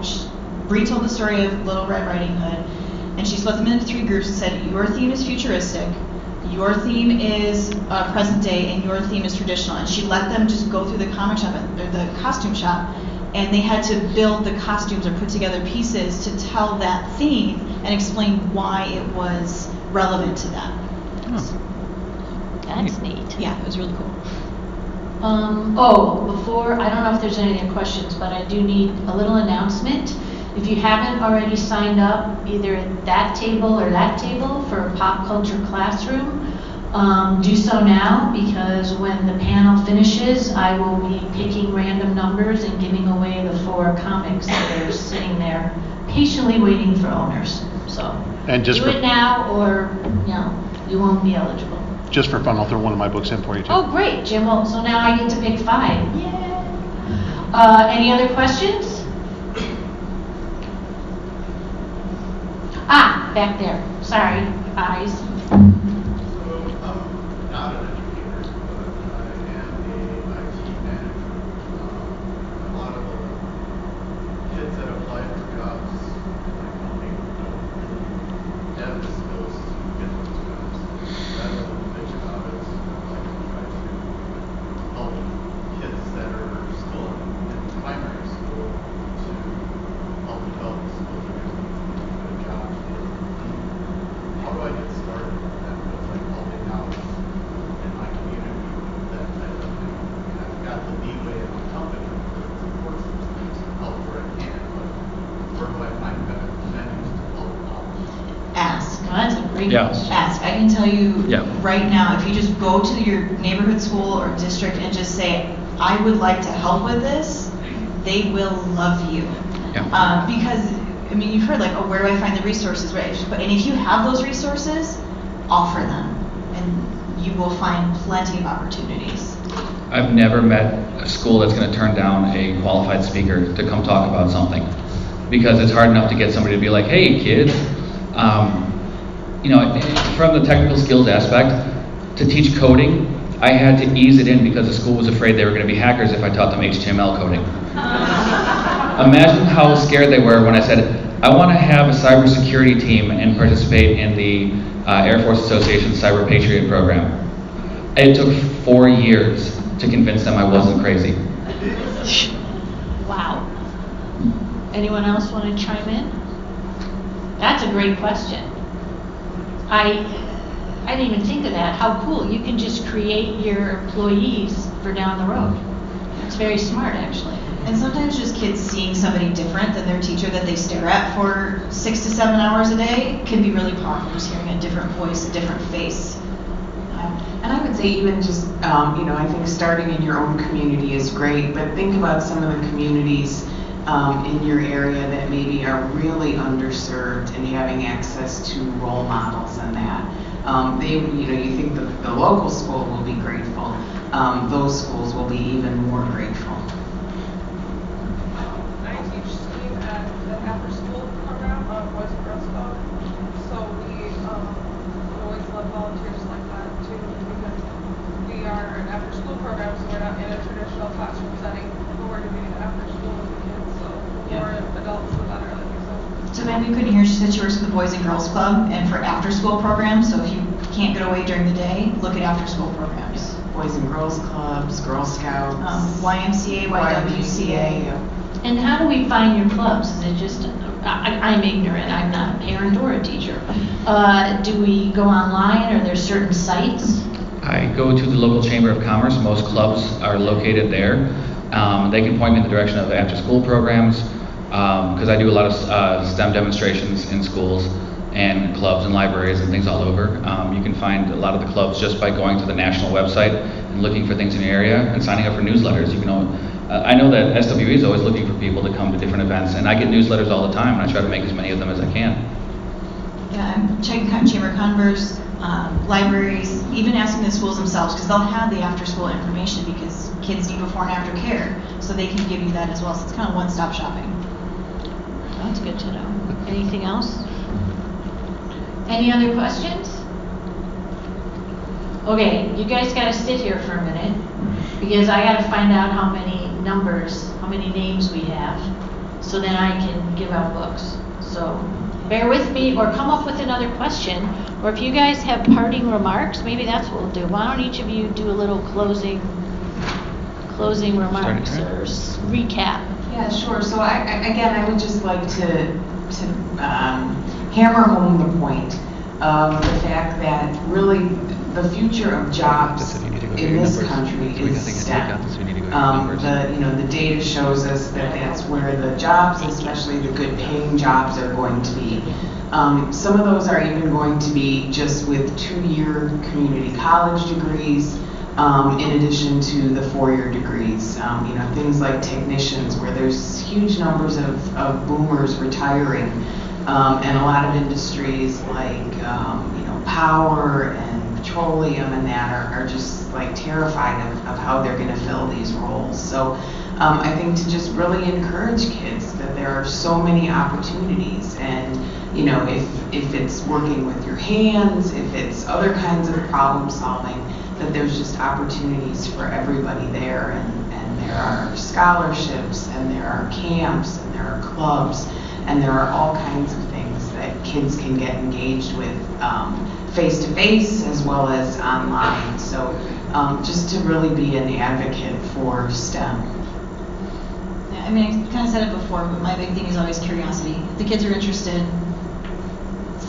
retold the story of Little Red Riding Hood, and she split them into three groups and said, your theme is futuristic. Your theme is uh, present day, and your theme is traditional. And she let them just go through the comic shop and, or the costume shop, and they had to build the costumes or put together pieces to tell that theme and explain why it was relevant to them. That's neat. Yeah, it was really cool. Um, oh, before, I don't know if there's any other questions, but I do need a little announcement. If you haven't already signed up, either at that table or that table for Pop Culture Classroom, um, do so now, because when the panel finishes, I will be picking random numbers and giving away the four comics that are sitting there patiently waiting for owners, so. And just Do for- it now, or, you know, you won't be eligible. Just for fun, I'll throw one of my books in for you too. Oh, great, Jim, well, so now I get to pick five. Yay! Uh, any other questions? Back there, sorry, eyes. So, I'm not an educator, but I am a IT manager. Um, A lot of the kids that apply for jobs, in my company don't really have the skills to get those jobs. Rather than bitch about it, I like to try to help kids that are still in primary school to help develop the skills they're going to need for good jobs. How do I get started with that, with like helping out in my community with that type of thing? I mean, I've got the leeway in my company to support some things and help where I can, but where do I find better venues to help out? Ask. Well, that's a great Yeah. question. Ask. I can tell you Yeah. Right now, if you just go to your neighborhood school or district and just say, I would like to help with this, they will love you. Yeah. Uh, because, I mean, you've heard like, oh, where do I find the resources, right? But, and if you have those resources, offer them, and you will find plenty of opportunities. I've never met a school that's going to turn down a qualified speaker to come talk about something because it's hard enough to get somebody to be like, "Hey, kids," um, you know, from the technical skills aspect, to teach coding, I had to ease it in because the school was afraid they were going to be hackers if I taught them HTML coding. Imagine how scared they were when I said, I want to have a cybersecurity team and participate in the uh, Air Force Association Cyber Patriot program. It took four years to convince them I wasn't crazy. Wow. Anyone else want to chime in? That's a great question. I, I didn't even think of that. How cool. You can just create your employees for down the road. It's very smart, actually. And sometimes just kids seeing somebody different than their teacher that they stare at for six to seven hours a day can be really powerful. Just hearing a different voice, a different face. Um, And I would say even just, um, you know, I think starting in your own community is great, but think about some of the communities um, in your area that maybe are really underserved and having access to role models and that. Um, they, you know, you think the, the local school will be grateful. Um, those schools will be even more grateful. I teach at the after-school program of Boys and Girls. So we um, always love volunteers like that too, because we are an after-school program, so we're not in a traditional classroom setting, but we're doing it after school with the kids. So the more adults, the better. Like so So maybe you couldn't hear, she said she works with the Boys and Girls Club and for after-school programs, so if you can't get away during the day, look at after-school programs. Boys and Girls Clubs, Girl Scouts. Um, YMCA, YWCA. And how do we find your clubs? Is it just, I, I'm ignorant, I'm not a parent or a teacher. Uh, do we go online, are there certain sites? I go to the local chamber of commerce. Most clubs are located there. Um, they can point me in the direction of after-school programs because I do a lot of uh, STEM demonstrations in schools and clubs and libraries and things all over. Um, you can find a lot of the clubs just by going to the national website and looking for things in your area and signing up for newsletters. You can. Uh, I know that SWE is always looking for people to come to different events, and I get newsletters all the time, and I try to make as many of them as I can. Yeah, I'm checking con- Chamber of Commerce, um, libraries, even asking the schools themselves, because they'll have the after-school information because kids need before and after care, so they can give you that as well, so it's kind of one-stop shopping. That's good to know. Anything else? Any other questions? Okay, you guys gotta sit here for a minute, because I gotta find out how many numbers, how many names we have, so then I can give out books. So, bear with me, or come up with another question, or if you guys have parting remarks, maybe that's what we'll do. Why don't each of you do a little closing, closing remarks, or s- recap? Yeah, sure. So I, I- again, I would just like to, to um, hammer home the point of the fact that really the future of jobs Just if you need to go through in this country is STEM. look at, so we need to go through your Um, the, you know, the data shows us that that's where the jobs, especially the good paying jobs, are going to be. Um, some of those are even going to be just with two-year community college degrees, um, in addition to the four-year degrees. Um, you know, things like technicians, where there's huge numbers of, of boomers retiring, um, and a lot of industries like, um, you know, power and petroleum and that are, are just like terrified of, of how they're going to fill these roles. So um, I think to just really encourage kids that there are so many opportunities and you know if if it's working with your hands, if it's other kinds of problem solving, that there's just opportunities for everybody there and, and there are scholarships and there are camps and there are clubs and there are all kinds of things that kids can get engaged with um, face-to-face as well as online. So um, just to really be an advocate for STEM. Yeah, I mean, I kind of said it before, but my big thing is always curiosity. If the kids are interested,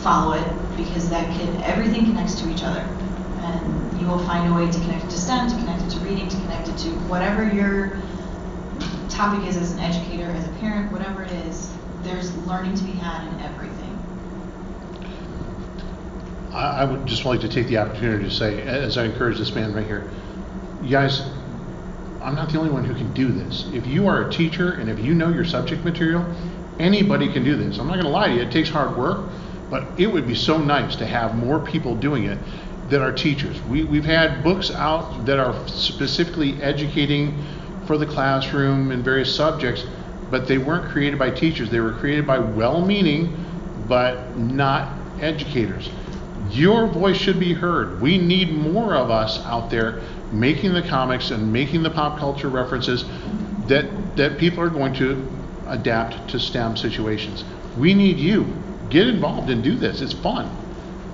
follow it because that kid, everything connects to each other. And you will find a way to connect it to STEM, to connect it to reading, to connect it to whatever your topic is as an educator, as a parent, whatever it is, there's learning to be had in everything. I, I would just like to take the opportunity to say, as I encourage this man right here, you guys, I'm not the only one who can do this. If you are a teacher and if you know your subject material, anybody can do this. I'm not going to lie to you, it takes hard work, but it would be so nice to have more people doing it that are teachers. We, we've had books out that are specifically educating for the classroom in various subjects, but they weren't created by teachers. They were created by well meaning, but not educators. Your voice should be heard. We need more of us out there making the comics and making the pop culture references that, that people are going to adapt to STEM situations. We need you. Get involved and do this. It's fun.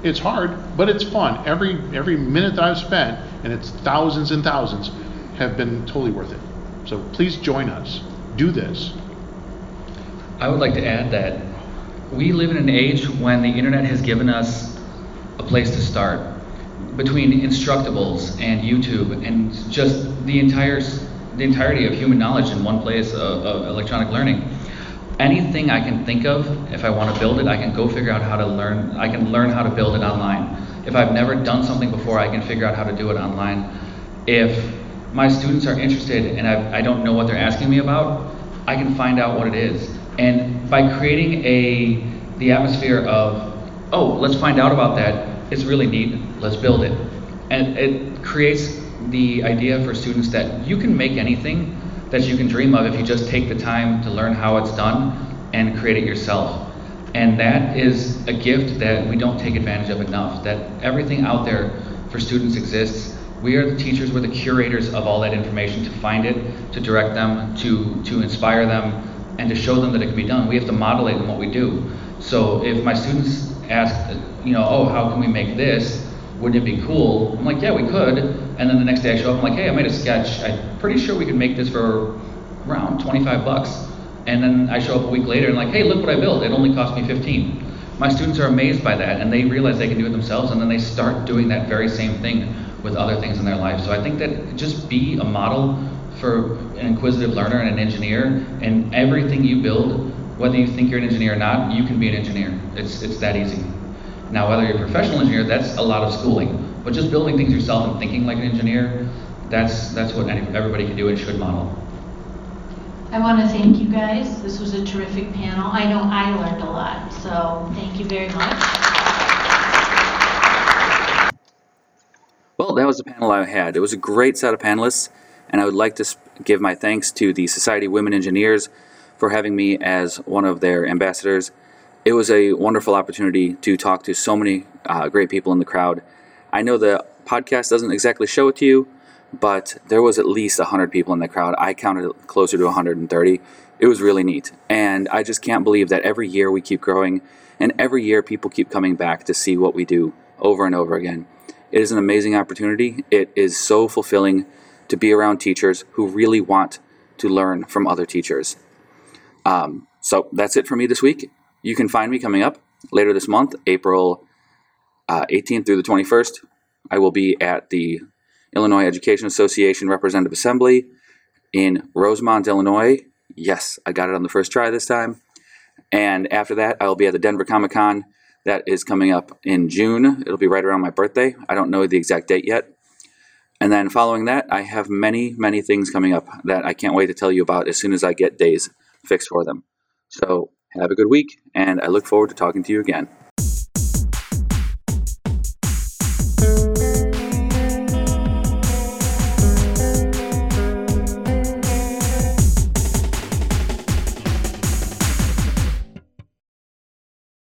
It's hard, but it's fun. Every every minute that I've spent, and it's thousands and thousands, have been totally worth it. So please join us. Do this. I would like to add that we live in an age when the internet has given us a place to start. Between Instructables and YouTube and just the entire the entirety of human knowledge in one place of, of electronic learning. Anything I can think of, if I want to build it, I can go figure out how to learn. I can learn how to build it online. If I've never done something before, I can figure out how to do it online. If my students are interested and I, I don't know what they're asking me about, I can find out what it is. And by creating a the atmosphere of, oh, let's find out about that. It's really neat. Let's build it. And it creates the idea for students that you can make anything that you can dream of if you just take the time to learn how it's done and create it yourself. And that is a gift that we don't take advantage of enough. That everything out there for students exists. We are the teachers, we're the curators of all that information to find it, to direct them, to, to inspire them, and to show them that it can be done. We have to model it in what we do. So if my students ask, you know, oh, how can we make this? Wouldn't it be cool? I'm like, yeah, we could. And then the next day I show up, I'm like, hey, I made a sketch. I'm pretty sure we could make this for around 25 bucks. And then I show up a week later and like, hey, look what I built. It only cost me 15. My students are amazed by that and they realize they can do it themselves and then they start doing that very same thing with other things in their life. So I think that just be a model for an inquisitive learner and an engineer and everything you build, whether you think you're an engineer or not, you can be an engineer. It's, it's that easy. Now, whether you're a professional engineer, that's a lot of schooling. But just building things yourself and thinking like an engineer, that's, that's what any, everybody can do and should model. I want to thank you guys. This was a terrific panel. I know I learned a lot, so thank you very much. Well, that was the panel I had. It was a great set of panelists, and I would like to give my thanks to the Society of Women Engineers for having me as one of their ambassadors. It was a wonderful opportunity to talk to so many uh, great people in the crowd. I know the podcast doesn't exactly show it to you, but there was at least 100 people in the crowd. I counted closer to 130. It was really neat. And I just can't believe that every year we keep growing, and every year people keep coming back to see what we do over and over again. It is an amazing opportunity. It is so fulfilling to be around teachers who really want to learn from other teachers. Um, so that's it for me this week. You can find me coming up later this month, April uh, 18th through the 21st. I will be at the Illinois Education Association Representative Assembly in Rosemont, Illinois. Yes, I got it on the first try this time. And after that, I will be at the Denver Comic Con that is coming up in June. It'll be right around my birthday. I don't know the exact date yet. And then following that, I have many, many things coming up that I can't wait to tell you about as soon as I get days fixed for them. So have a good week, and I look forward to talking to you again.